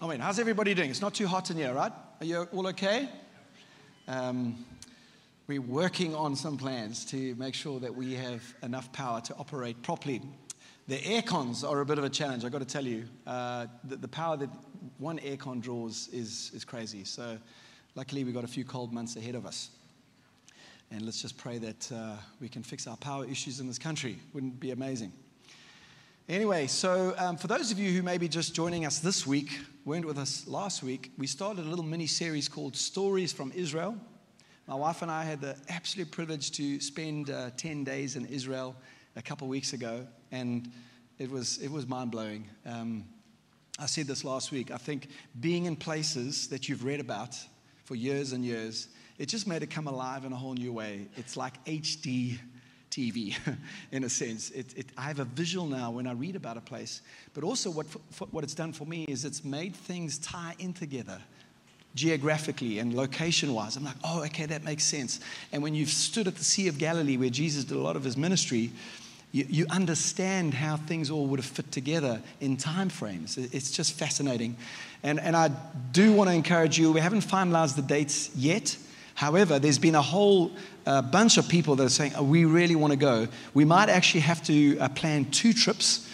I mean, how's everybody doing? It's not too hot in here, right? Are you all okay? Um, we're working on some plans to make sure that we have enough power to operate properly. The air cons are a bit of a challenge, I've got to tell you. Uh, the, the, power that one aircon draws is, is crazy. So, luckily, we've got a few cold months ahead of us. And let's just pray that uh, we can fix our power issues in this country. Wouldn't it be amazing? Anyway, so um, for those of you who may be just joining us this week, weren't with us last week, we started a little mini series called Stories from Israel. My wife and I had the absolute privilege to spend uh, 10 days in Israel a couple weeks ago, and it was, it was mind blowing. Um, I said this last week. I think being in places that you've read about for years and years, it just made it come alive in a whole new way. It's like HD TV, in a sense. It, it, I have a visual now when I read about a place. But also, what, what it's done for me is it's made things tie in together geographically and location wise. I'm like, oh, okay, that makes sense. And when you've stood at the Sea of Galilee where Jesus did a lot of his ministry, you, you, understand how things all would have fit together in time frames. It's just fascinating. And, and I do want to encourage you, we haven't finalized the dates yet. However, there's been a whole uh, bunch of people that are saying, oh, we really want to go. We might actually have to uh, plan two trips.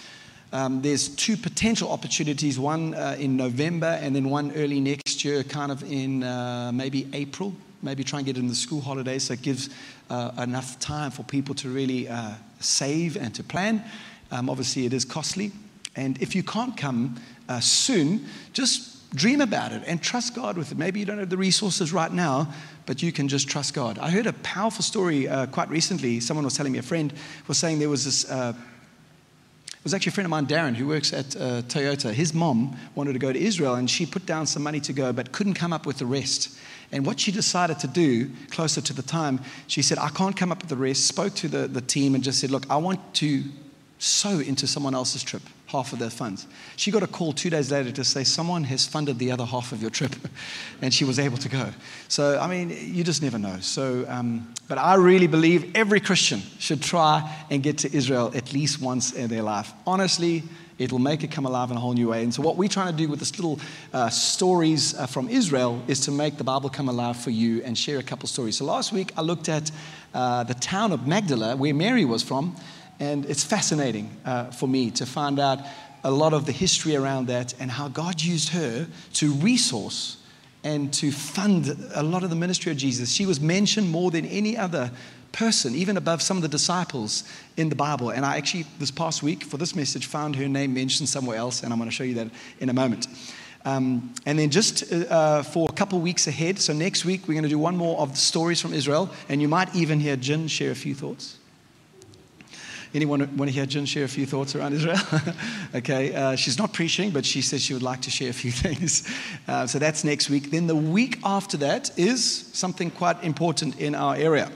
Um, there's two potential opportunities one uh, in November and then one early next year, kind of in uh, maybe April. Maybe try and get in the school holidays so it gives uh, enough time for people to really uh, save and to plan. Um, obviously, it is costly. And if you can't come soon, just dream about it and trust God with it. Maybe you don't have the resources right now, but you can just trust God. I heard a powerful story uh, quite recently. Someone was telling me, a friend was saying there was this. Uh, it was actually a friend of mine, Darren, who works at uh, Toyota. His mom wanted to go to Israel, and she put down some money to go, but couldn't come up with the rest. And what she decided to do closer to the time, she said, I can't come up with the rest, spoke to the, the team, and just said, Look, I want to sow into someone else's trip half of their funds. She got a call two days later to say, Someone has funded the other half of your trip. and she was able to go. So, I mean, you just never know. So, um, but I really believe every Christian should try and get to Israel at least once in their life. Honestly, it'll make it come alive in a whole new way. And so, what we're trying to do with this little uh, stories uh, from Israel is to make the Bible come alive for you and share a couple stories. So, last week I looked at uh, the town of Magdala, where Mary was from. And it's fascinating uh, for me to find out a lot of the history around that and how God used her to resource and to fund a lot of the ministry of Jesus. She was mentioned more than any other person, even above some of the disciples in the Bible. And I actually, this past week, for this message, found her name mentioned somewhere else, and I'm going to show you that in a moment. Um, and then just uh, for a couple weeks ahead, so next week, we're going to do one more of the stories from Israel, and you might even hear Jen share a few thoughts. Anyone want to hear Jen share a few thoughts around Israel? okay, uh, she's not preaching, but she says she would like to share a few things. Uh, so that's next week. Then the week after that is something quite important in our area.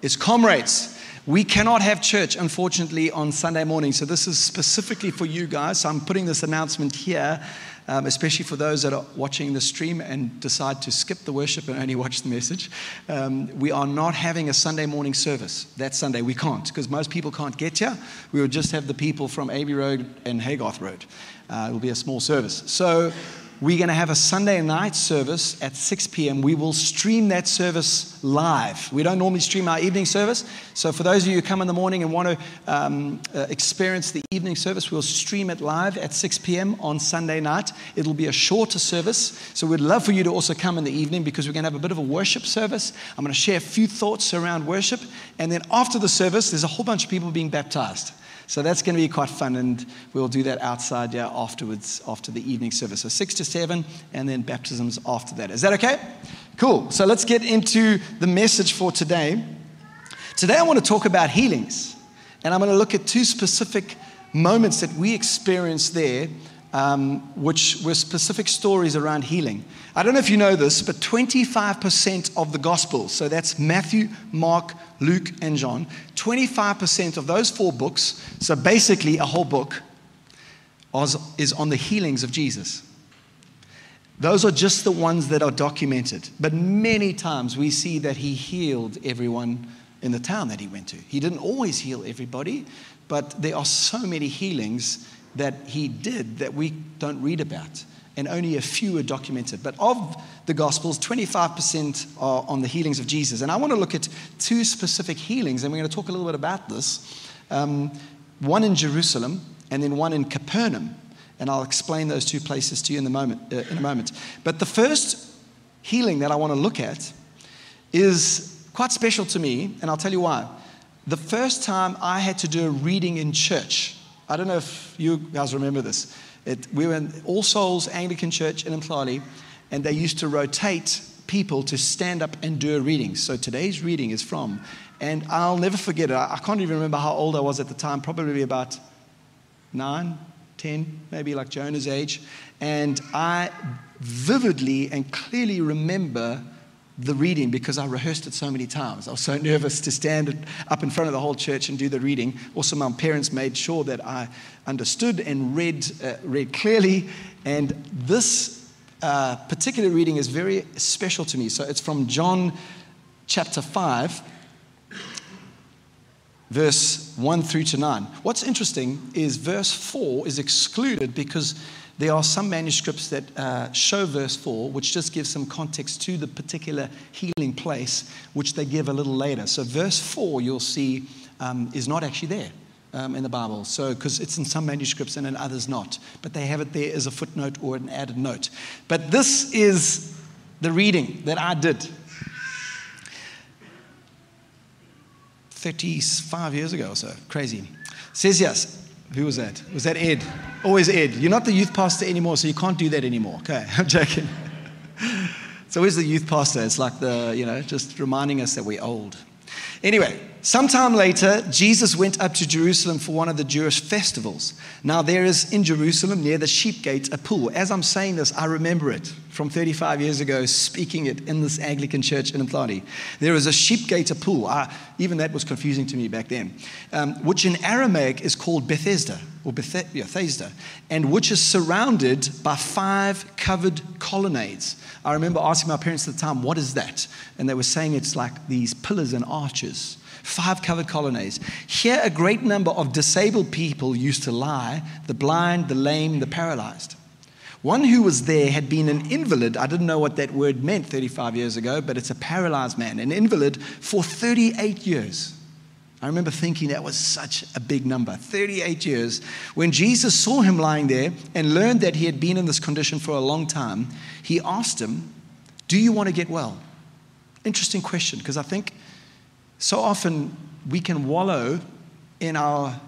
It's Comrades. We cannot have church, unfortunately, on Sunday morning. So this is specifically for you guys. So I'm putting this announcement here um, especially for those that are watching the stream and decide to skip the worship and only watch the message. Um, we are not having a Sunday morning service that Sunday. We can't because most people can't get here. We will just have the people from Abbey Road and Haygarth Road. Uh, it will be a small service. So we're going to have a Sunday night service at 6 p.m. We will stream that service live. We don't normally stream our evening service. So, for those of you who come in the morning and want to um, uh, experience the evening service, we'll stream it live at 6 p.m. on Sunday night. It'll be a shorter service. So, we'd love for you to also come in the evening because we're going to have a bit of a worship service. I'm going to share a few thoughts around worship. And then after the service, there's a whole bunch of people being baptized. So that's going to be quite fun, and we'll do that outside yeah, afterwards, after the evening service. So 6 to 7, and then baptisms after that. Is that okay? Cool. So let's get into the message for today. Today I want to talk about healings, and I'm going to look at two specific moments that we experienced there um, which were specific stories around healing. I don't know if you know this, but 25% of the Gospels, so that's Matthew, Mark, Luke, and John, 25% of those four books, so basically a whole book, is on the healings of Jesus. Those are just the ones that are documented. But many times we see that he healed everyone in the town that he went to. He didn't always heal everybody, but there are so many healings that he did that we don't read about. and only a few are documented. But of the Gospels, 25% are on the healings of Jesus. And I want to look at two specific healings, and we're going to talk a little bit about this um, one in Jerusalem, and then one in Capernaum. And I'll explain those two places to you in, the moment, uh, in a moment. But the first healing that I want to look at is quite special to me, and I'll tell you why. The first time I had to do a reading in church, I don't know if you guys remember this. It, we were in All Souls Anglican Church in Mhlali, and they used to rotate people to stand up and do a reading. So today's reading is from, and I'll never forget it. I, I can't even remember how old I was at the time, probably about nine, ten, maybe like Jonah's age. And I vividly and clearly remember the reading because I rehearsed it so many times. I was so nervous to stand up in front of the whole church and do the reading. Also, my parents made sure that I understood and read, uh, read clearly. And this uh, particular reading is very special to me. So it's from John chapter 5, verse 1 through to 9. What's interesting is verse 4 is excluded because there are some manuscripts that uh, show verse 4, which just gives some context to the particular healing place, which they give a little later. So, verse 4, you'll see, um, is not actually there. Um, in the Bible. So, because it's in some manuscripts and in others not. But they have it there as a footnote or an added note. But this is the reading that I did 35 years ago or so. Crazy. It says yes. Who was that? Was that Ed? Oh, always Ed. You're not the youth pastor anymore, so you can't do that anymore. Okay, I'm joking. it's always the youth pastor. It's like the, you know, just reminding us that we're old. Anyway, sometime later, Jesus went up to Jerusalem for one of the Jewish festivals. Now, there is in Jerusalem near the sheep gate a pool. As I'm saying this, I remember it from 35 years ago, speaking it in this Anglican church in Mhlali. There is a sheep gate, a pool. I, even that was confusing to me back then, um, which in Aramaic is called Bethesda, or Bethesda, and which is surrounded by five covered colonnades. I remember asking my parents at the time, what is that? And they were saying it's like these pillars and arches, five covered colonnades. Here, a great number of disabled people used to lie the blind, the lame, the paralyzed. One who was there had been an invalid. I didn't know what that word meant 35 years ago, but it's a paralyzed man, an invalid for 38 years. I remember thinking that was such a big number 38 years. When Jesus saw him lying there and learned that he had been in this condition for a long time, he asked him, Do you want to get well? Interesting question, because I think so often we can wallow in our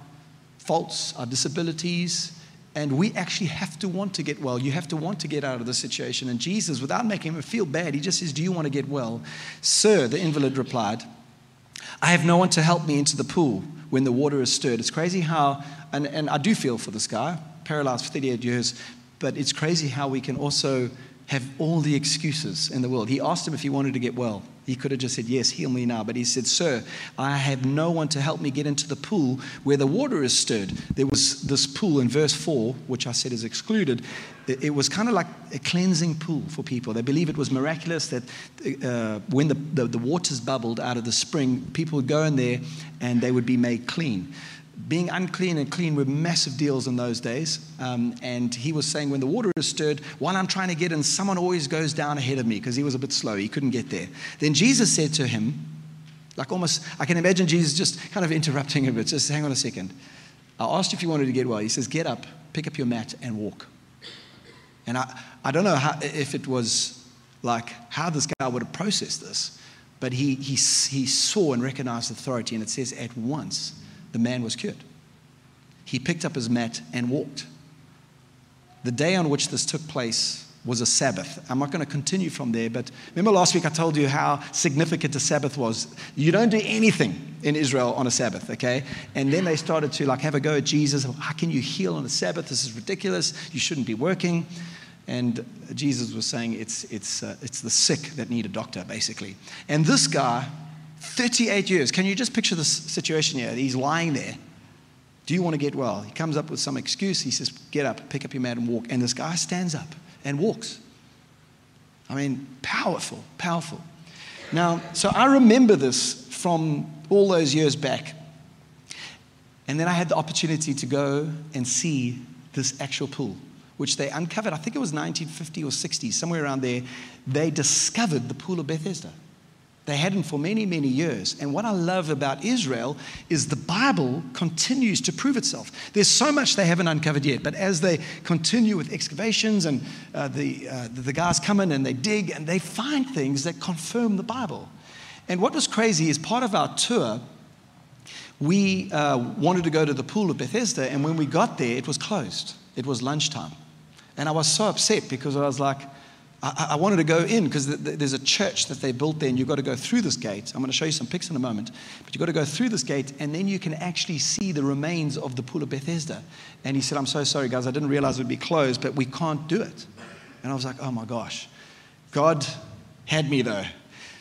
faults, our disabilities, and we actually have to want to get well. You have to want to get out of the situation. And Jesus, without making him feel bad, he just says, Do you want to get well? Sir, the invalid replied, I have no one to help me into the pool when the water is stirred. It's crazy how, and, and I do feel for this guy, paralyzed for 38 years, but it's crazy how we can also have all the excuses in the world. He asked him if he wanted to get well. He could have just said, Yes, heal me now. But he said, Sir, I have no one to help me get into the pool where the water is stirred. There was this pool in verse 4, which I said is excluded. It was kind of like a cleansing pool for people. They believe it was miraculous that uh, when the, the, the waters bubbled out of the spring, people would go in there and they would be made clean being unclean and clean were massive deals in those days. Um, and he was saying, when the water is stirred, while I'm trying to get in, someone always goes down ahead of me because he was a bit slow. He couldn't get there. Then Jesus said to him, like almost, I can imagine Jesus just kind of interrupting him, but just hang on a second. I asked if you wanted to get well. He says, get up, pick up your mat, and walk. And I, I don't know how, if it was like how this guy would have processed this, but he, he, he saw and recognized authority, and it says at once the man was cured. He picked up his mat and walked. The day on which this took place was a Sabbath. I'm not going to continue from there, but remember last week I told you how significant a Sabbath was. You don't do anything in Israel on a Sabbath, okay? And then they started to like have a go at Jesus. How can you heal on a Sabbath? This is ridiculous. You shouldn't be working. And Jesus was saying it's, it's, uh, it's the sick that need a doctor, basically. And this guy 38 years. Can you just picture this situation here? He's lying there. Do you want to get well? He comes up with some excuse. He says, Get up, pick up your mat, and walk. And this guy stands up and walks. I mean, powerful, powerful. Now, so I remember this from all those years back. And then I had the opportunity to go and see this actual pool which they uncovered, I think it was 1950 or 60, somewhere around there, they discovered the Pool of Bethesda. They hadn't for many, many years. And what I love about Israel is the Bible continues to prove itself. There's so much they haven't uncovered yet, but as they continue with excavations and uh, the, uh, the guys come in and they dig and they find things that confirm the Bible. And what was crazy is part of our tour, we uh, wanted to go to the pool of Bethesda, and when we got there, it was closed. It was lunchtime. And I was so upset because I was like, I, I wanted to go in because there's a church that they built there, and you've got to go through this gate. I'm going to show you some pics in a moment. But you've got to go through this gate, and then you can actually see the remains of the pool of Bethesda. And he said, I'm so sorry, guys. I didn't realize it would be closed, but we can't do it. And I was like, oh my gosh. God had me though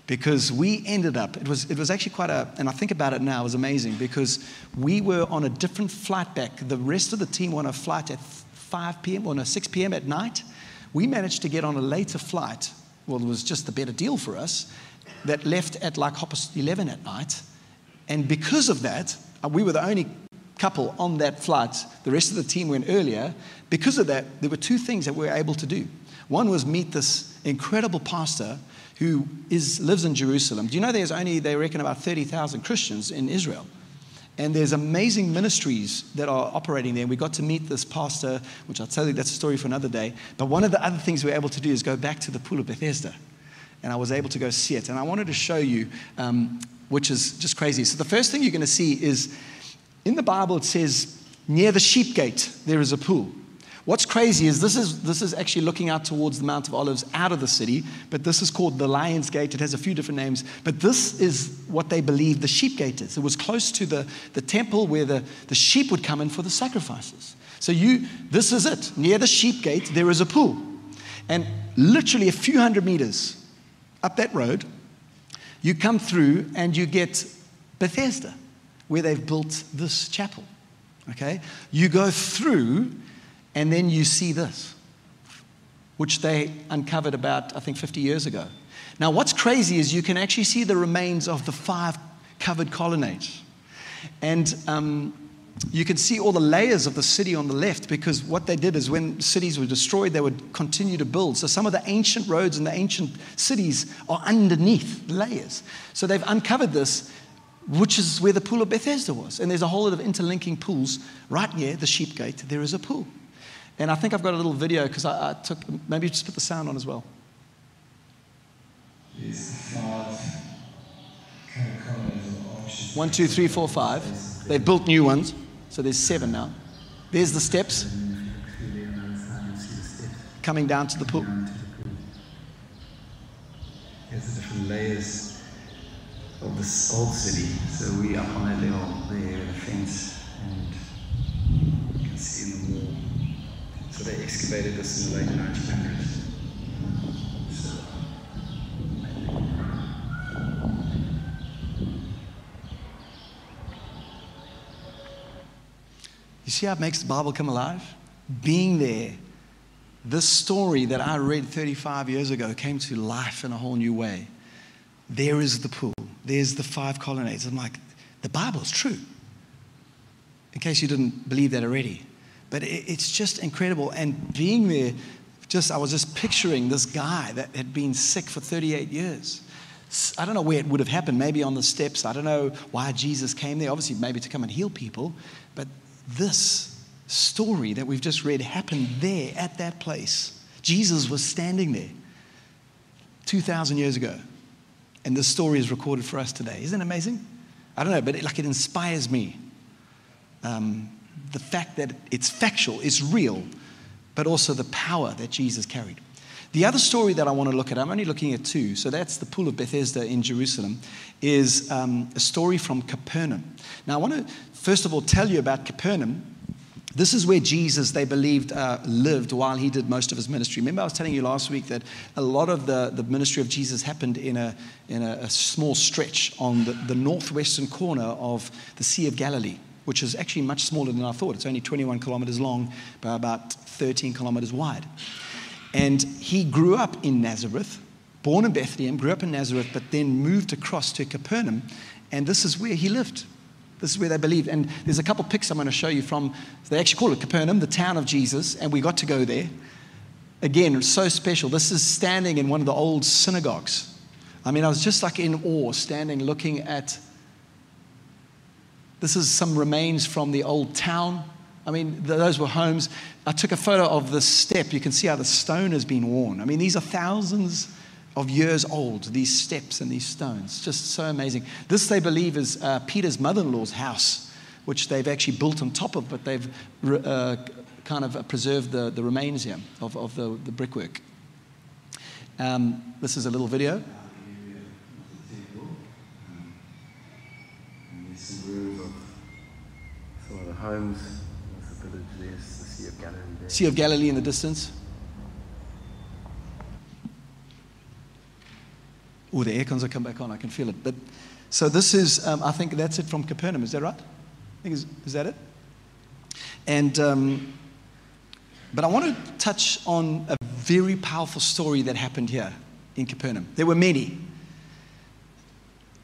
because we ended up, it was, it was actually quite a, and I think about it now, it was amazing because we were on a different flight back. The rest of the team were on a flight at 5 p.m. or no, 6 p.m. at night. We managed to get on a later flight. Well, it was just a better deal for us that left at like half past 11 at night. And because of that, uh, we were the only couple on that flight. The rest of the team went earlier. Because of that, there were two things that we were able to do. One was meet this incredible pastor who is, lives in Jerusalem. Do you know there's only, they reckon, about 30,000 Christians in Israel? And there's amazing ministries that are operating there. We got to meet this pastor, which I'll tell you that's a story for another day. But one of the other things we were able to do is go back to the Pool of Bethesda. And I was able to go see it. And I wanted to show you, um, which is just crazy. So the first thing you're going to see is in the Bible, it says, near the sheep gate, there is a pool. What's crazy is this is this is actually looking out towards the Mount of Olives out of the city, but this is called the Lion's Gate. It has a few different names, but this is what they believe the sheep gate is. It was close to the, the temple where the, the sheep would come in for the sacrifices. So you this is it. Near the sheep gate, there is a pool. And literally a few hundred meters up that road, you come through and you get Bethesda, where they've built this chapel. Okay? You go through and then you see this, which they uncovered about, I think, 50 years ago. Now, what's crazy is you can actually see the remains of the five covered colonnades. And um, you can see all the layers of the city on the left because what they did is when cities were destroyed, they would continue to build. So some of the ancient roads and the ancient cities are underneath layers. So they've uncovered this, which is where the pool of Bethesda was. And there's a whole lot of interlinking pools right near the sheep gate. There is a pool. And I think I've got a little video because I, I, took, maybe just put the sound on as well. One, two, three, four, five. They've built new ones, so there's seven now. There's the steps coming down to the pool. There's the different layers of this old city. So we up on a level there, the fence, and you can see in the wall. So they excavated this in the late 1900s. You see how it makes the Bible come alive? Being there, this story that I read 35 years ago came to life in a whole new way. There is the pool, there's the five colonnades. I'm like, the Bible's true. In case you didn't believe that already. But it's just incredible. And being there, just I was just picturing this guy that had been sick for 38 years. I don't know where it would have happened, maybe on the steps. I don't know why Jesus came there, obviously, maybe to come and heal people. But this story that we've just read happened there at that place. Jesus was standing there 2,000 years ago. And this story is recorded for us today. Isn't it amazing? I don't know, but it, like it inspires me. Um, the fact that it's factual, it's real, but also the power that Jesus carried. The other story that I want to look at, I'm only looking at two, so that's the Pool of Bethesda in Jerusalem, is um, a story from Capernaum. Now, I want to first of all tell you about Capernaum. This is where Jesus, they believed, uh, lived while he did most of his ministry. Remember, I was telling you last week that a lot of the, the ministry of Jesus happened in a, in a, a small stretch on the, the northwestern corner of the Sea of Galilee which is actually much smaller than I thought. It's only 21 kilometers long by about 13 kilometers wide. And he grew up in Nazareth, born in Bethlehem, grew up in Nazareth, but then moved across to Capernaum, and this is where he lived. This is where they believed. And there's a couple pics I'm going to show you from, they actually call it Capernaum, the town of Jesus, and we got to go there. Again, it's so special. This is standing in one of the old synagogues. I mean, I was just like in awe, standing looking at. This is some remains from the old town. I mean, those were homes. I took a photo of the step. You can see how the stone has been worn. I mean, these are thousands of years old, these steps and these stones. Just so amazing. This, they believe, is uh, Peter's mother in law's house, which they've actually built on top of, but they've uh, kind of preserved the, the remains here of, of the, the brickwork. Um, this is a little video. Homes Sea of Galilee in the distance. Oh, the air cons will come back on. I can feel it. But so this is, um, I think that's it from Capernaum. Is that right? I think is, is that it? And um, but I want to touch on a very powerful story that happened here in Capernaum. There were many,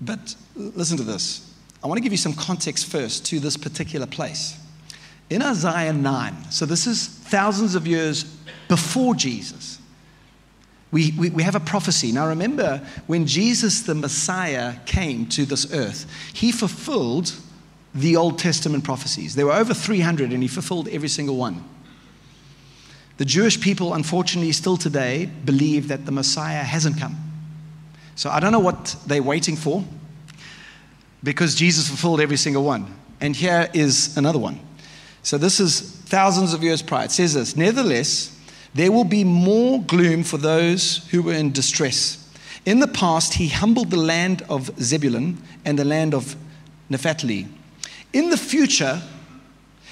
but listen to this. I want to give you some context first to this particular place. In Isaiah 9, so this is thousands of years before Jesus, we, we, we, have a prophecy. Now, remember, when Jesus the Messiah came to this earth, he fulfilled the Old Testament prophecies. There were over 300, and he fulfilled every single one. The Jewish people, unfortunately, still today believe that the Messiah hasn't come. So I don't know what they're waiting for because Jesus fulfilled every single one. And here is another one. So this is thousands of years prior. It says this Nevertheless, there will be more gloom for those who were in distress. In the past, he humbled the land of Zebulun and the land of Naphtali. In the future,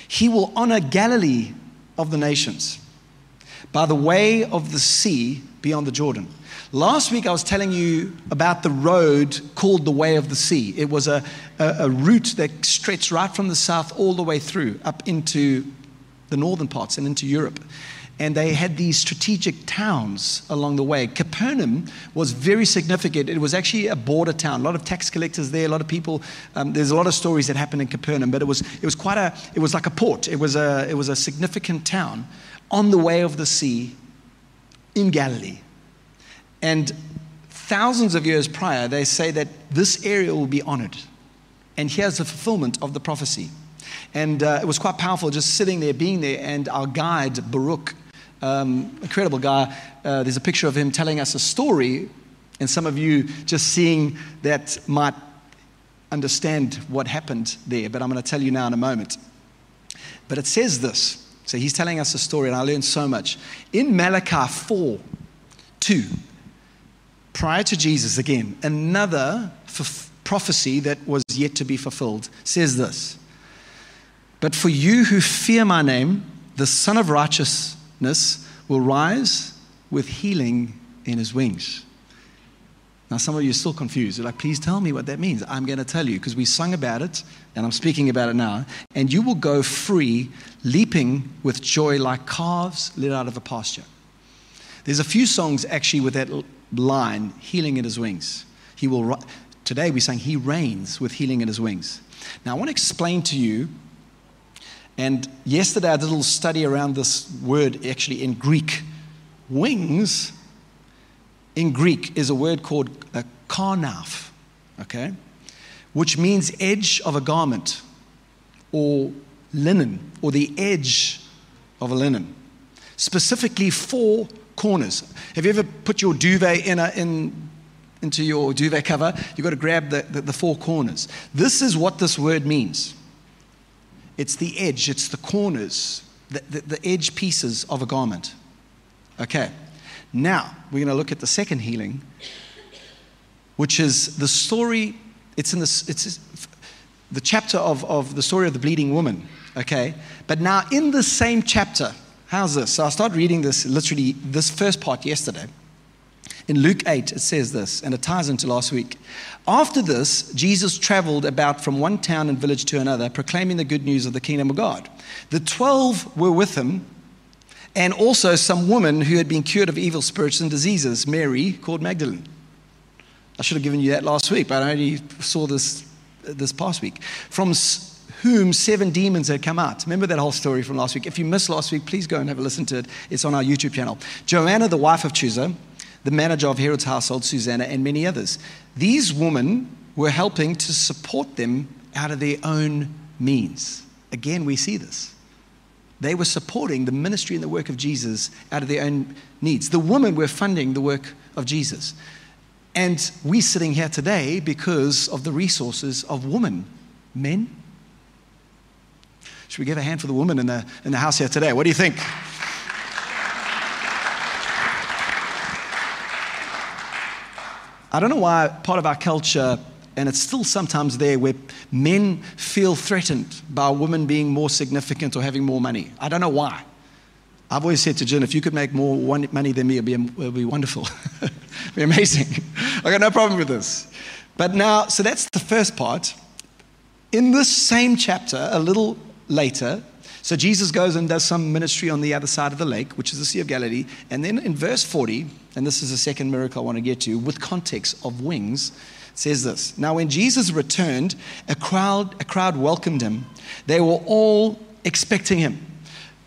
he will honor Galilee of the nations by the way of the sea beyond the Jordan. Last week, I was telling you about the road called the Way of the Sea. It was a, a, a, route that stretched right from the south all the way through up into the northern parts and into Europe. And they had these strategic towns along the way. Capernaum was very significant. It was actually a border town. A lot of tax collectors there, a lot of people. Um, there's a lot of stories that happened in Capernaum, but it was, it was quite a, it was like a port. It was a, it was a significant town on the way of the sea in Galilee. And thousands of years prior, they say that this area will be honored. And here's the fulfillment of the prophecy. And uh, it was quite powerful just sitting there, being there, and our guide, Baruch, um, incredible guy, uh, there's a picture of him telling us a story, and some of you just seeing that might understand what happened there, but I'm going to tell you now in a moment. But it says this. So he's telling us a story, and I learned so much. In Malachi 4 2, prior to Jesus, again, another f- prophecy that was yet to be fulfilled says this But for you who fear my name, the Son of Righteousness will rise with healing in his wings. Now, some of you are still confused. You're like, please tell me what that means. I'm going to tell you because we sung about it and I'm speaking about it now. And you will go free, leaping with joy like calves led out of a pasture. There's a few songs actually with that line, healing in his wings. He will, today we sang, He reigns with healing in his wings. Now, I want to explain to you, and yesterday I did a little study around this word actually in Greek. Wings in Greek is a word called uh, a karnaf, okay, which means edge of a garment or linen or the edge of a linen, specifically four corners. Have you ever put your duvet in, a, in into your duvet cover? You've got to grab the, the, the four corners. This is what this word means it's the edge, it's the corners, the, the, the edge pieces of a garment. Okay. Now, we're going to look at the second healing, which is the story, it's in this, it's the chapter of, of the story of the bleeding woman, okay? But now, in the same chapter, how's this? So I started reading this, literally, this first part yesterday. In Luke 8, it says this, and it ties into last week. After this, Jesus traveled about from one town and village to another, proclaiming the good news of the kingdom of God. The twelve were with him and also some woman who had been cured of evil spirits and diseases, Mary, called Magdalene. I should have given you that last week, but I only saw this this past week, from whom seven demons had come out. Remember that whole story from last week? If you missed last week, please go and have a listen to it. It's on our YouTube channel. Joanna, the wife of Chuza, the manager of Herod's household, Susanna, and many others. These women were helping to support them out of their own means. Again, we see this. They were supporting the ministry and the work of Jesus out of their own needs. The women were funding the work of Jesus. And we're sitting here today because of the resources of women. Men? Should we give a hand for the woman in the, in the house here today? What do you think? I don't know why part of our culture and it's still sometimes there where men feel threatened by women being more significant or having more money. I don't know why. I've always said to Jen, if you could make more money than me, it'd be, it'd be wonderful. it'd be amazing. I got no problem with this. But now, so that's the first part. In this same chapter, a little later, so Jesus goes and does some ministry on the other side of the lake, which is the Sea of Galilee. And then in verse 40, and this is the second miracle I want to get to, with context of wings, says this Now, when Jesus returned, a crowd, a crowd welcomed him. They were all expecting him.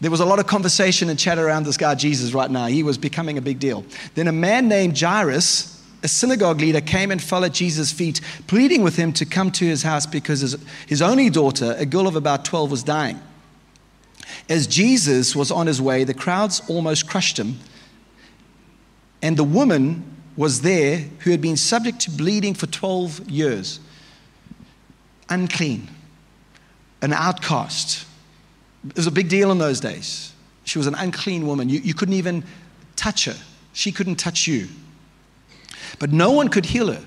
There was a lot of conversation and chat around this guy, Jesus, right now. He was becoming a big deal. Then a man named Jairus, a synagogue leader, came and fell at Jesus' feet, pleading with him to come to his house because his, his only daughter, a girl of about 12, was dying. As Jesus was on his way, the crowds almost crushed him. And the woman was there who had been subject to bleeding for 12 years, unclean, an outcast. It was a big deal in those days. She was an unclean woman. You, you couldn't even touch her, she couldn't touch you. But no one could heal her.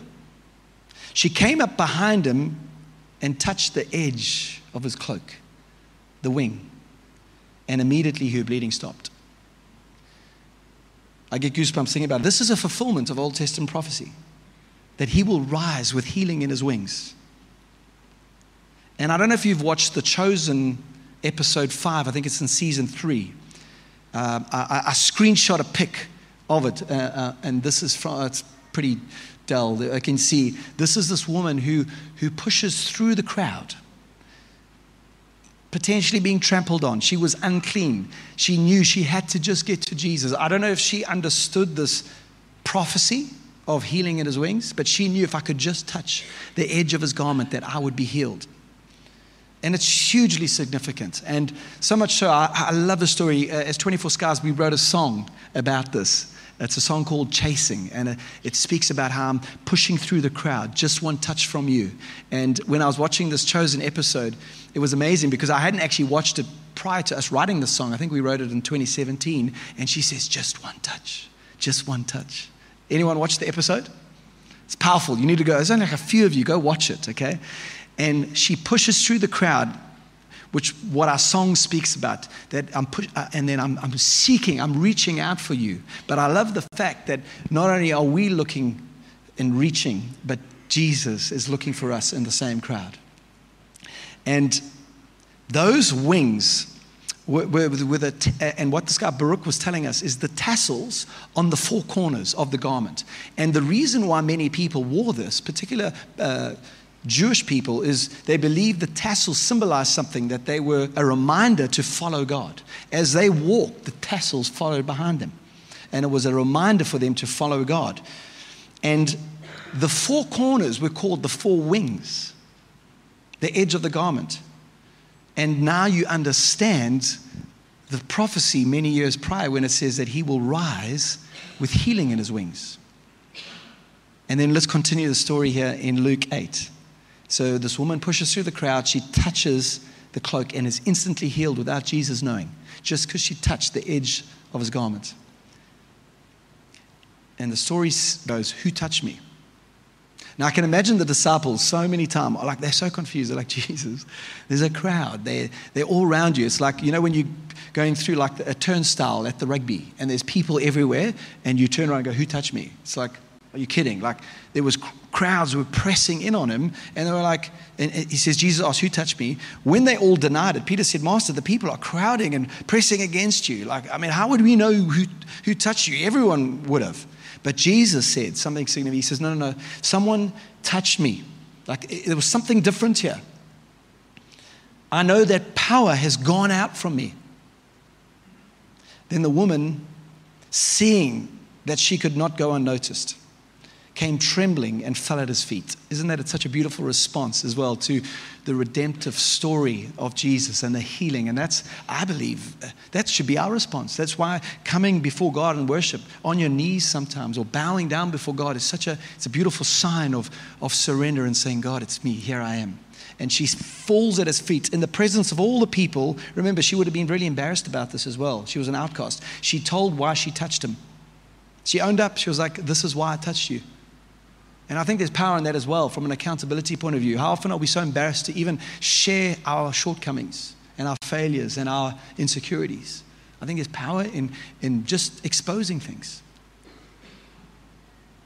She came up behind him and touched the edge of his cloak, the wing, and immediately her bleeding stopped. I get goosebumps thinking about it. This is a fulfillment of Old Testament prophecy that he will rise with healing in his wings. And I don't know if you've watched The Chosen episode five, I think it's in season three. Uh, I, I, screenshot a pic of it, uh, uh, and this is from, it's pretty dull. I can see this is this woman who, who pushes through the crowd potentially being trampled on. She was unclean. She knew she had to just get to Jesus. I don't know if she understood this prophecy of healing in his wings, but she knew if I could just touch the edge of his garment that I would be healed. And it's hugely significant. And so much so, I, I love the story. Uh, as 24 Skies, we wrote a song about this. It's a song called Chasing, and it speaks about how I'm pushing through the crowd, just one touch from you. And when I was watching this chosen episode, it was amazing because I hadn't actually watched it prior to us writing the song. I think we wrote it in 2017, and she says, Just one touch, just one touch. Anyone watch the episode? It's powerful. You need to go. There's only like a few of you. Go watch it, okay? And she pushes through the crowd which what our song speaks about. That I'm push, uh, and then I'm, I'm seeking, I'm reaching out for you. But I love the fact that not only are we looking and reaching, but Jesus is looking for us in the same crowd. And those wings were t- and what this guy Baruch was telling us is the tassels on the four corners of the garment. And the reason why many people wore this, particular uh, Jewish people is they believed the tassels symbolized something that they were a reminder to follow God. As they walked, the tassels followed behind them. And it was a reminder for them to follow God. And the four corners were called the four wings, the edge of the garment. And now you understand the prophecy many years prior when it says that he will rise with healing in his wings. And then let's continue the story here in Luke 8. So this woman pushes through the crowd. She touches the cloak and is instantly healed without Jesus knowing, just because she touched the edge of his garment. And the story goes, Who touched me? Now I can imagine the disciples so many times, like they're so confused. They're like, Jesus, there's a crowd. They're, they're all around you. It's like, you know, when you're going through like a turnstile at the rugby and there's people everywhere and you turn around and go, Who touched me? It's like, are you kidding? Like there was crowds were pressing in on him, and they were like, and he says, Jesus asked, Who touched me? When they all denied it, Peter said, Master, the people are crowding and pressing against you. Like, I mean, how would we know who, who touched you? Everyone would have. But Jesus said something significant. He says, No, no, no. Someone touched me. Like there was something different here. I know that power has gone out from me. Then the woman, seeing that she could not go unnoticed, came trembling and fell at his feet. Isn't that such a beautiful response as well to the redemptive story of Jesus and the healing? And that's, I believe, uh, that should be our response. That's why coming before God and worship on your knees sometimes or bowing down before God is such a, it's a beautiful sign of, of surrender and saying, God, it's me, here I am. And she falls at his feet in the presence of all the people. Remember, she would have been really embarrassed about this as well. She was an outcast. She told why she touched him. She owned up. She was like, This is why I touched you. And I think there's power in that as well from an accountability point of view. How often are we so embarrassed to even share our shortcomings and our failures and our insecurities? I think there's power in, in just exposing things.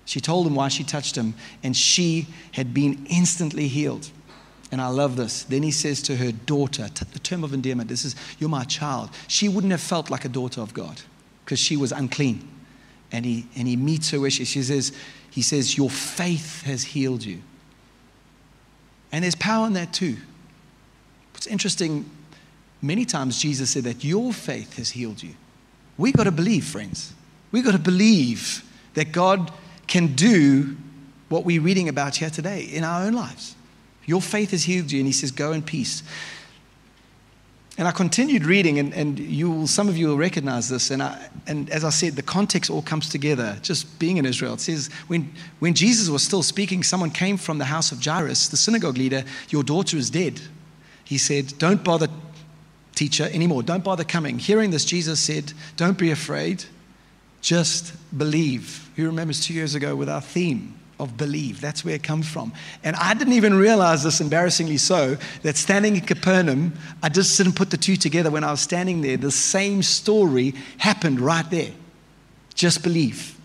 She told him why she touched him, and she had been instantly healed. And I love this. Then he says to her daughter, the term of endearment, this is, You're my child. She wouldn't have felt like a daughter of God because she was unclean. And he, and he meets her where she, she says, he says, Your faith has healed you. And there's power in that too. What's interesting, many times Jesus said that your faith has healed you. We've got to believe, friends. We've got to believe that God can do what we're reading about here today in our own lives. Your faith has healed you. And he says, Go in peace. And I continued reading, and, and you some of you will recognize this. And, I, and as I said, the context all comes together, just being in Israel. It says, when, when Jesus was still speaking, someone came from the house of Jairus, the synagogue leader, Your daughter is dead. He said, Don't bother, teacher, anymore. Don't bother coming. Hearing this, Jesus said, Don't be afraid, just believe. Who remembers two years ago with our theme? Of believe. That's where it comes from. And I didn't even realize this, embarrassingly so, that standing in Capernaum, I just didn't put the two together when I was standing there. The same story happened right there. Just believe.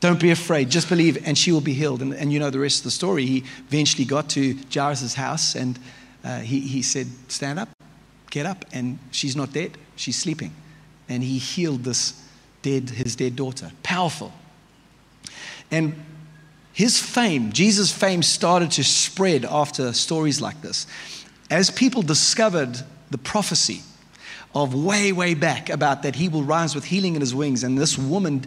Don't be afraid. Just believe, and she will be healed. And, and you know the rest of the story. He eventually got to Jairus' house, and uh, he, he said, Stand up, get up. And she's not dead, she's sleeping. And he healed this dead, his dead daughter. Powerful. And his fame, Jesus' fame, started to spread after stories like this. As people discovered the prophecy of way, way back about that he will rise with healing in his wings, and this woman,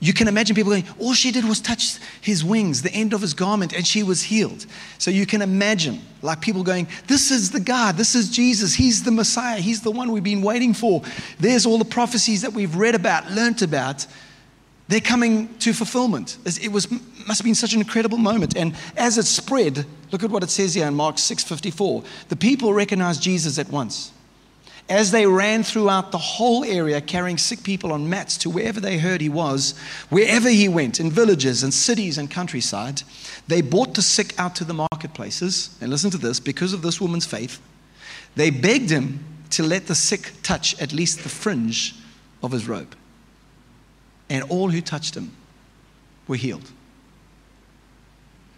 you can imagine people going, all she did was touch his wings, the end of his garment, and she was healed. So you can imagine, like people going, This is the God, this is Jesus, He's the Messiah, He's the one we've been waiting for. There's all the prophecies that we've read about, learnt about. They're coming to fulfillment. It was, must have been such an incredible moment. And as it spread, look at what it says here in Mark 6:54. The people recognized Jesus at once. As they ran throughout the whole area carrying sick people on mats to wherever they heard he was, wherever he went, in villages and cities and countryside, they brought the sick out to the marketplaces. And listen to this because of this woman's faith, they begged him to let the sick touch at least the fringe of his robe and all who touched him were healed.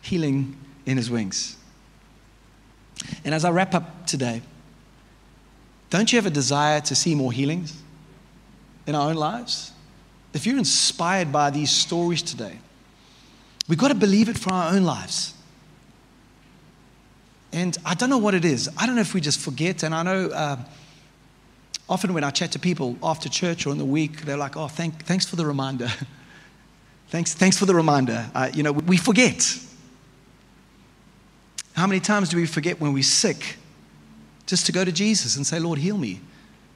Healing in his wings. And as I wrap up today, don't you have a desire to see more healings in our own lives? If you're inspired by these stories today, we've got to believe it for our own lives. And I don't know what it is. I don't know if we just forget. And I know uh, Often, when I chat to people after church or in the week, they're like, oh, thank, thanks for the reminder. thanks, thanks for the reminder. Uh, you know, we forget. How many times do we forget when we're sick just to go to Jesus and say, Lord, heal me?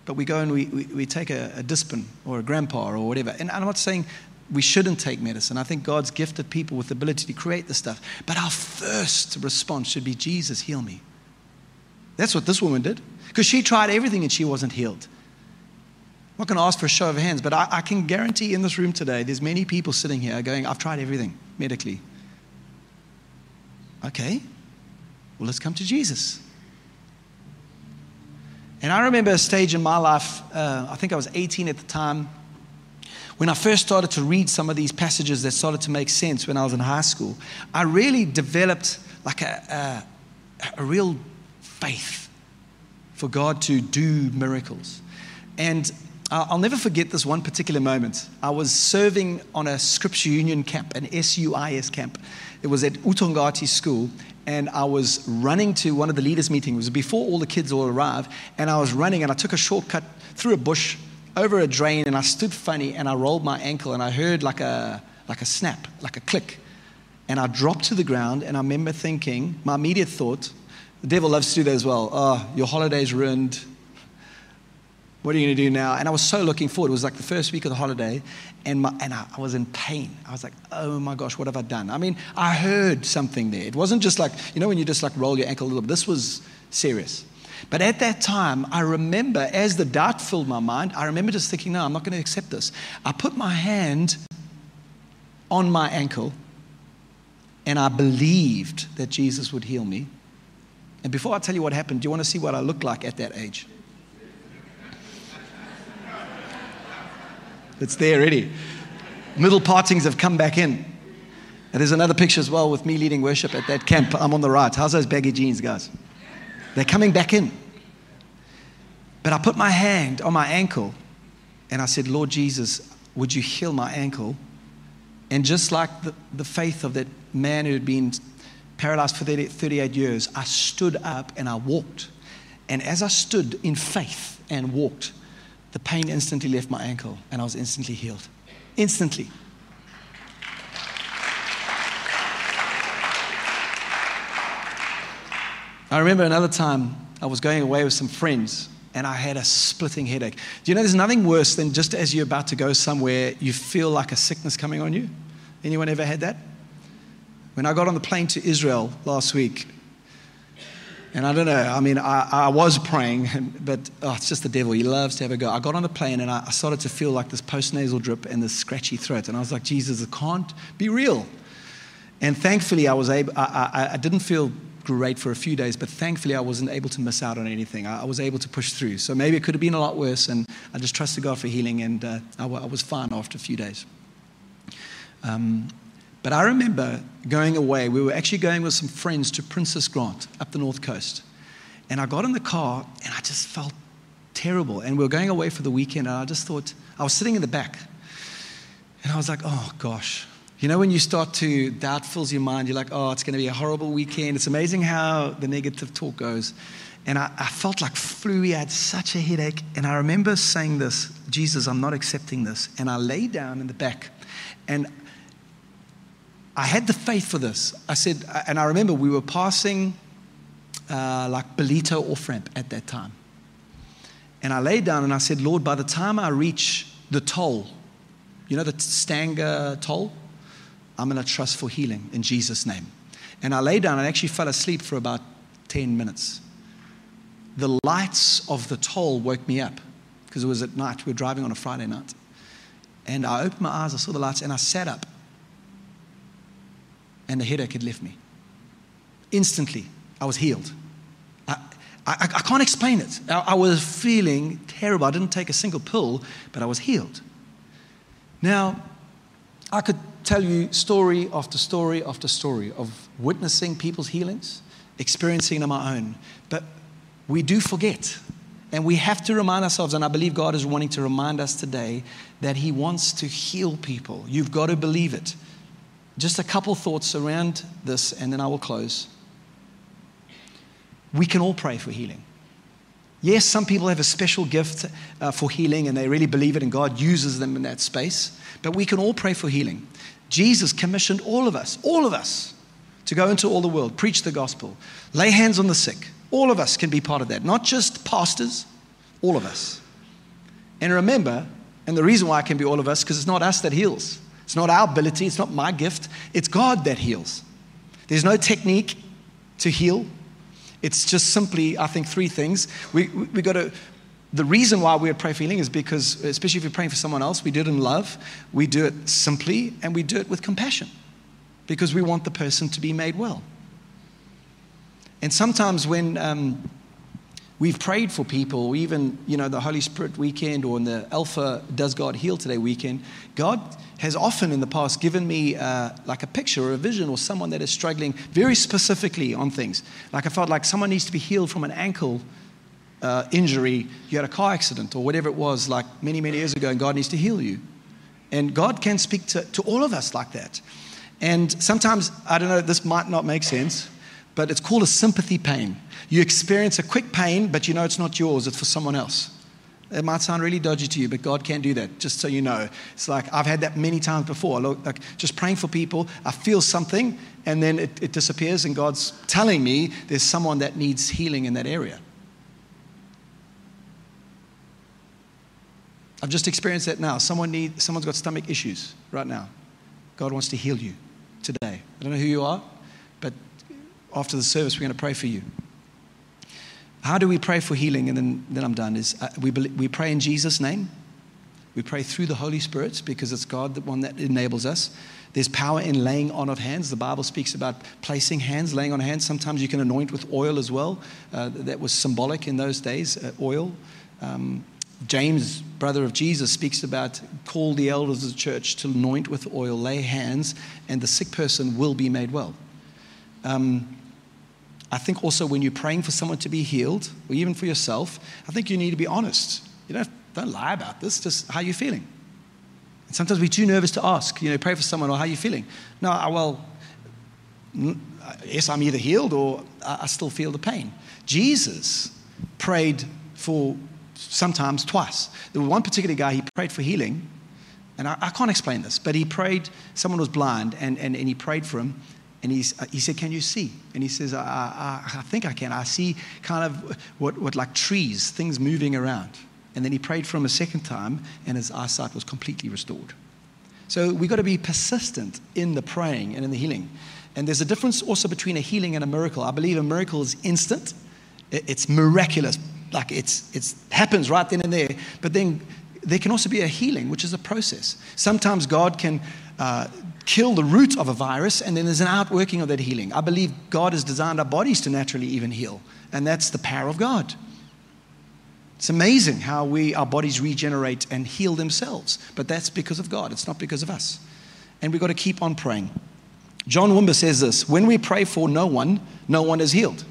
But we go and we, we, we take a, a Disprin or a grandpa or whatever. And I'm not saying we shouldn't take medicine. I think God's gifted people with the ability to create this stuff. But our first response should be, Jesus, heal me. That's what this woman did. Because she tried everything and she wasn't healed. I'm not going to ask for a show of hands, but I, I, can guarantee in this room today, there's many people sitting here going, I've tried everything medically. Okay, well, let's come to Jesus. And I remember a stage in my life, uh, I think I was 18 at the time, when I first started to read some of these passages that started to make sense when I was in high school. I really developed like a, a, a real faith for God to do miracles. And uh, I'll never forget this one particular moment. I was serving on a Scripture Union camp, an SUIS camp. It was at Utongati School, and I was running to one of the leaders' meetings. It was before all the kids all arrived, and I was running, and I took a shortcut through a bush, over a drain, and I stood funny, and I rolled my ankle, and I heard like a, like a snap, like a click. And I dropped to the ground, and I remember thinking, my immediate thought, the devil loves to do that as well. Oh, your holiday's ruined what are you going to do now? And I was so looking forward. It was like the first week of the holiday, and, my, and I, I, was in pain. I was like, oh my gosh, what have I done? I mean, I heard something there. It wasn't just like, you know, when you just like roll your ankle a little bit. This was serious. But at that time, I remember as the doubt filled my mind, I remember just thinking, no, I'm not going to accept this. I put my hand on my ankle, and I believed that Jesus would heal me. And before I tell you what happened, do you want to see what I looked like at that age? It's there already. Middle partings have come back in. And there's another picture as well with me leading worship at that camp. I'm on the right. How's those baggy jeans, guys? They're coming back in. But I put my hand on my ankle and I said, Lord Jesus, would you heal my ankle? And just like the, the faith of that man who had been paralyzed for 30, 38 years, I stood up and I walked. And as I stood in faith and walked, the pain instantly left my ankle and I was instantly healed. Instantly. I remember another time I was going away with some friends and I had a splitting headache. Do you know there's nothing worse than just as you're about to go somewhere, you feel like a sickness coming on you? Anyone ever had that? When I got on the plane to Israel last week, and I don't know, I mean, I, I was praying, but oh, it's just the devil. He loves to have a go. I got on the plane and I, I started to feel like this postnasal drip and this scratchy throat. And I was like, Jesus, it can't be real. And thankfully, I was able, I, I, I didn't feel great for a few days, but thankfully, I wasn't able to miss out on anything. I, was able to push through. So maybe it could have been a lot worse. And I just trusted God for healing, and uh, I, I was fine after a few days. Um, but I remember going away. We were actually going with some friends to Prince's Grant up the north coast. And I got in the car and I just felt terrible. And we were going away for the weekend. And I just thought, I was sitting in the back. And I was like, oh gosh. You know, when you start to, doubt fills your mind, you're like, oh, it's going to be a horrible weekend. It's amazing how the negative talk goes. And I, I felt like flu. I had such a headache. And I remember saying this Jesus, I'm not accepting this. And I lay down in the back. And I had the faith for this. I said, and I remember we were passing uh, like Ballito off ramp at that time. And I laid down and I said, Lord, by the time I reach the toll, you know, the Stanger toll, I'm going to trust for healing in Jesus' name. And I lay down and actually fell asleep for about 10 minutes. The lights of the toll woke me up because it was at night. We were driving on a Friday night. And I opened my eyes, I saw the lights, and I sat up and the headache had left me. Instantly, I was healed. I, I, I can't explain it. I, I was feeling terrible. I didn't take a single pill, but I was healed. Now, I could tell you story after story after story of witnessing people's healings, experiencing them my own. But we do forget. And we have to remind ourselves, and I believe God is wanting to remind us today that He wants to heal people. You've got to believe it. Just a couple thoughts around this, and then I will close. We can all pray for healing. Yes, some people have a special gift uh, for healing and they really believe it, and God uses them in that space. But we can all pray for healing. Jesus commissioned all of us, all of us, to go into all the world, preach the gospel, lay hands on the sick. All of us can be part of that, not just pastors, all of us. And remember, and the reason why it can be all of us, because it's not us that heals. It's not our ability, it's not my gift, it's God that heals. There's no technique to heal. It's just simply, I think, three things. We, we, we got to, the reason why we would pray for healing is because, especially if you're praying for someone else, we do it in love, we do it simply, and we do it with compassion because we want the person to be made well. And sometimes when um, we've prayed for people, even, you know, the Holy Spirit weekend or in the Alpha Does God Heal Today weekend, God has often in the past given me uh, like a picture or a vision or someone that is struggling very specifically on things. Like I felt like someone needs to be healed from an ankle uh, injury, you had a car accident or whatever it was, like many, many years ago, and God needs to heal you. And God can speak to, to all of us like that. And sometimes, I don't know, this might not make sense, but it's called a sympathy pain. You experience a quick pain, but you know it's not yours, it's for someone else. It might sound really dodgy to you, but God can do that, just so you know. It's like I've had that many times before. Look, like just praying for people, I feel something, and then it, it disappears, and God's telling me there's someone that needs healing in that area. I've just experienced that now. Someone need, someone's got stomach issues right now. God wants to heal you today. I don't know who you are, but after the service, we're going to pray for you. How do we pray for healing? And then, then I'm done. Is uh, we, we pray in Jesus' name. We pray through the Holy Spirit because it's God, the one that enables us. There's power in laying on of hands. The Bible speaks about placing hands, laying on hands. Sometimes you can anoint with oil as well. Uh, that was symbolic in those days, uh, oil. Um, James, brother of Jesus, speaks about call the elders of the church to anoint with oil, lay hands, and the sick person will be made well. Um, I think also when you're praying for someone to be healed, or even for yourself, I think you need to be honest. You don't, don't lie about this, just how you're feeling. And sometimes we're too nervous to ask, you know, pray for someone, or how you feeling? No, well, yes, I'm either healed or I still feel the pain. Jesus prayed for sometimes twice. There was one particular guy, he prayed for healing, and I, I can't explain this, but he prayed, someone was blind, and, and, and he prayed for him, and he's, uh, he said, Can you see? And he says, I, I, I think I can. I see kind of what, what like trees, things moving around. And then he prayed for him a second time, and his eyesight was completely restored. So we've got to be persistent in the praying and in the healing. And there's a difference also between a healing and a miracle. I believe a miracle is instant, it's miraculous, like it's it's happens right then and there. But then there can also be a healing, which is a process. Sometimes God can uh, kill the root of a virus, and then there's an outworking of that healing. I believe God has designed our bodies to naturally even heal, and that's the power of God. It's amazing how we, our bodies regenerate and heal themselves, but that's because of God. It's not because of us. And we've got to keep on praying. John Wimber says this when we pray for no one, no one is healed.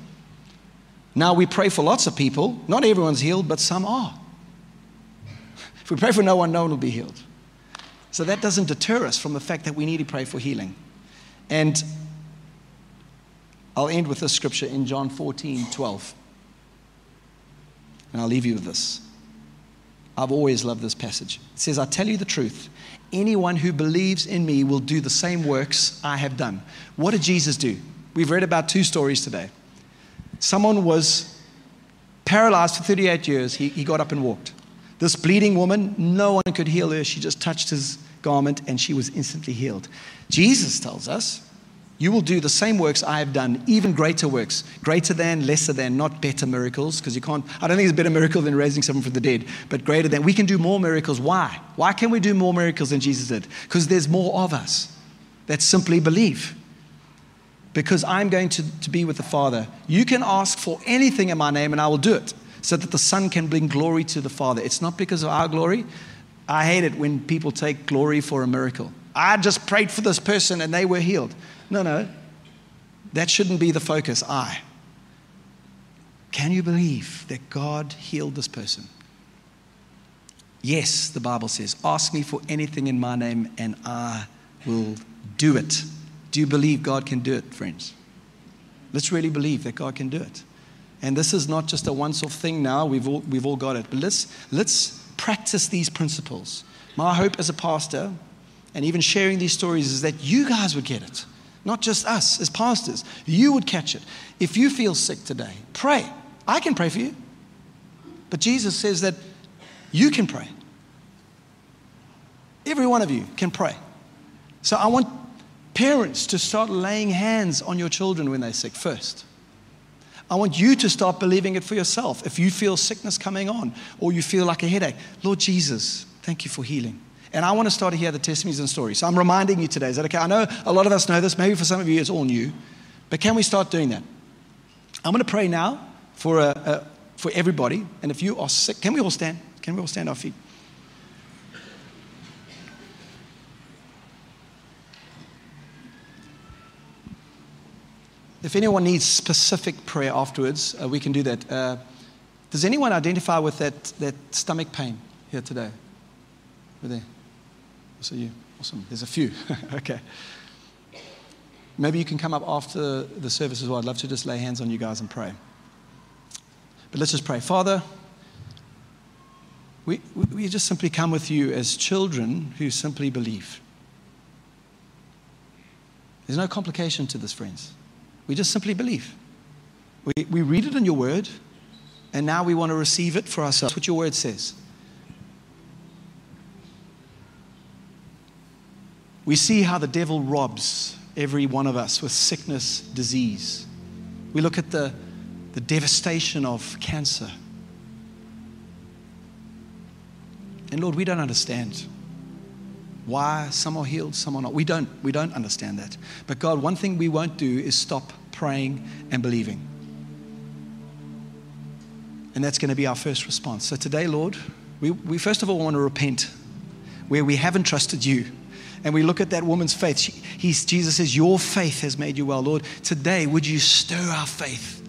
Now we pray for lots of people. Not everyone's healed, but some are. If we pray for no one, no one will be healed. So that doesn't deter us from the fact that we need to pray for healing. And I'll end with this scripture in John 14 12. And I'll leave you with this. I've always loved this passage. It says, I tell you the truth. Anyone who believes in me will do the same works I have done. What did Jesus do? We've read about two stories today. Someone was paralyzed for 38 years. He, he got up and walked. This bleeding woman, no one could heal her. She just touched his garment and she was instantly healed. Jesus tells us, You will do the same works I have done, even greater works, greater than, lesser than, not better miracles, because you can't, I don't think it's a better miracle than raising someone from the dead, but greater than. We can do more miracles. Why? Why can we do more miracles than Jesus did? Because there's more of us that simply believe because I'm going to, to be with the Father. You can ask for anything in my name and I will do it so that the Son can bring glory to the Father. It's not because of our glory. I hate it when people take glory for a miracle. I just prayed for this person and they were healed. No, no. That shouldn't be the focus. I. Can you believe that God healed this person? Yes, the Bible says, ask me for anything in my name and I will do it. Do you believe God can do it, friends? Let's really believe that God can do it. And this is not just a once off thing now, we've all, we've all got it. But let's, let's practice these principles. My hope as a pastor, and even sharing these stories, is that you guys would get it. Not just us as pastors. You would catch it. If you feel sick today, pray. I can pray for you. But Jesus says that you can pray. Every one of you can pray. So I want parents to start laying hands on your children when they're sick first. I want you to start believing it for yourself. If you feel sickness coming on or you feel like a headache, Lord Jesus, thank you for healing. And I want to start to hear the testimonies and stories. So I'm reminding you today. Is that okay? I know a lot of us know this. Maybe for some of you it's all new. But can we start doing that? I'm going to pray now for, a, a, for everybody. And if you are sick, can we all stand? Can we all stand our feet? If anyone needs specific prayer afterwards, uh, we can do that. Uh, Does anyone identify with that, that stomach pain here today? Over there. So you. Awesome. There's a few. okay. Maybe you can come up after the service as well. I'd love to just lay hands on you guys and pray. But let's just pray. Father, we, we just simply come with you as children who simply believe. There's no complication to this, friends. We just simply believe. We, we read it in your word, and now we want to receive it for ourselves. That's what your word says. We see how the devil robs every one of us with sickness, disease. We look at the, the devastation of cancer. And Lord, we don't understand why some are healed, some are not. We don't, we don't understand that. But God, one thing we won't do is stop praying and believing. And that's going to be our first response. So today, Lord, we, we first of all want to repent where we haven't trusted you and we look at that woman's faith. She, he's, Jesus says, Your faith has made you well. Lord, today, would you stir our faith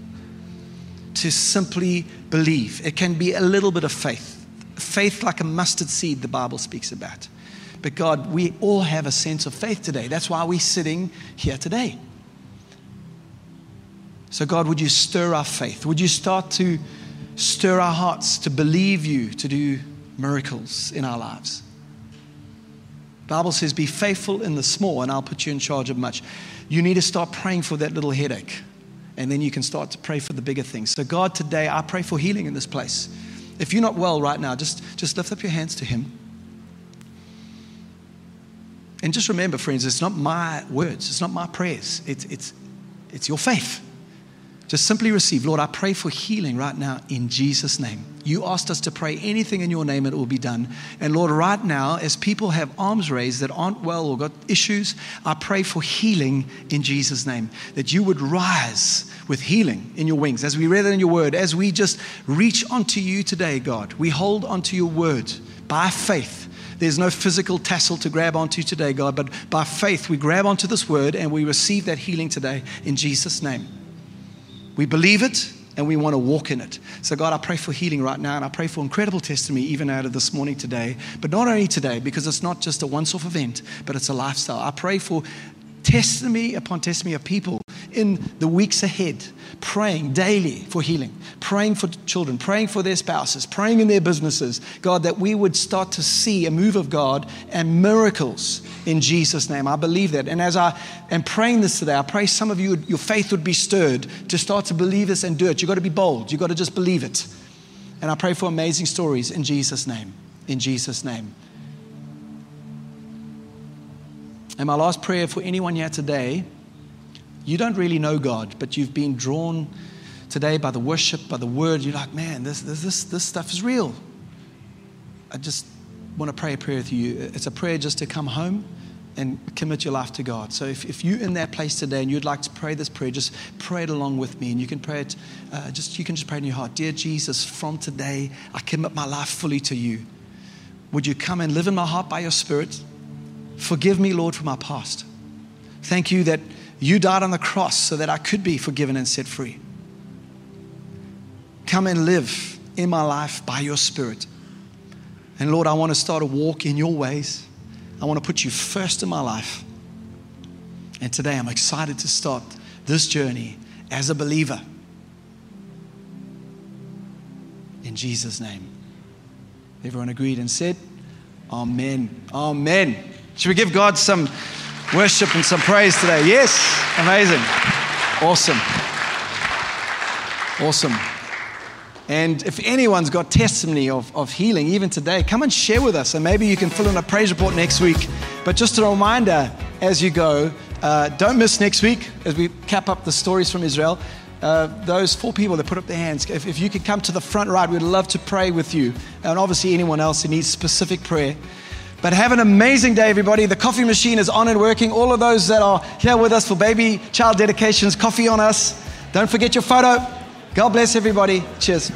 to simply believe? It can be a little bit of faith. Faith like a mustard seed, the Bible speaks about. But God, we all have a sense of faith today. That's why we're sitting here today. So, God, would you stir our faith? Would you start to stir our hearts to believe you to do miracles in our lives? Bible says, Be faithful in the small, and I'll put you in charge of much. You need to start praying for that little headache, and then you can start to pray for the bigger things. So, God, today I pray for healing in this place. If you're not well right now, just, just lift up your hands to Him. And just remember, friends, it's not my words, it's not my prayers, it's, it's, it's your faith. Just simply receive. Lord, I pray for healing right now in Jesus' name. You asked us to pray anything in your name, it will be done. And Lord, right now, as people have arms raised that aren't well or got issues, I pray for healing in Jesus' name. That you would rise with healing in your wings. As we read it in your word, as we just reach onto you today, God, we hold onto your word by faith. There's no physical tassel to grab onto today, God, but by faith we grab onto this word and we receive that healing today in Jesus' name. We believe it and we want to walk in it. So, God, I pray for healing right now and I pray for incredible testimony even out of this morning today. But not only today, because it's not just a once off event, but it's a lifestyle. I pray for testimony upon testimony of people in the weeks ahead, praying daily for healing, praying for children, praying for their spouses, praying in their businesses. God, that we would start to see a move of God and miracles in Jesus' name. I believe that. And as I am praying this today, I pray some of you, your faith would be stirred to start to believe this and do it. You've got to be bold, you've got to just believe it. And I pray for amazing stories in Jesus' name. In Jesus' name. And my last prayer for anyone here today you don't really know God, but you've been drawn today by the worship, by the word. You're like, man, this, this, this, this stuff is real. I just want to pray a prayer with you. It's a prayer just to come home and commit your life to God. So if, if you're in that place today and you'd like to pray this prayer, just pray it along with me. And you can pray it, uh, just you can just pray in your heart. Dear Jesus, from today, I commit my life fully to you. Would you come and live in my heart by your Spirit? Forgive me, Lord, for my past. Thank you that you died on the cross so that I could be forgiven and set free. Come and live in my life by your Spirit. And Lord, I want to start a walk in your ways. I want to put you first in my life. And today I'm excited to start this journey as a believer. In Jesus' name. Everyone agreed and said, Amen. Amen. Should we give God some worship and some praise today. Yes, amazing. Awesome. Awesome. And if anyone's got testimony of, of healing, even today, come and share with us. And maybe you can fill in a praise report next week. But just a reminder as you go, uh, don't miss next week as we cap up the stories from Israel. Uh, those four people that put up their hands, if, if you could come to the front right, we'd love to pray with you. And obviously, anyone else who needs specific prayer. But have an amazing day, everybody. The coffee machine is on and working. All of those that are here with us for baby child dedications, coffee on us. Don't forget your photo. God bless everybody. Cheers.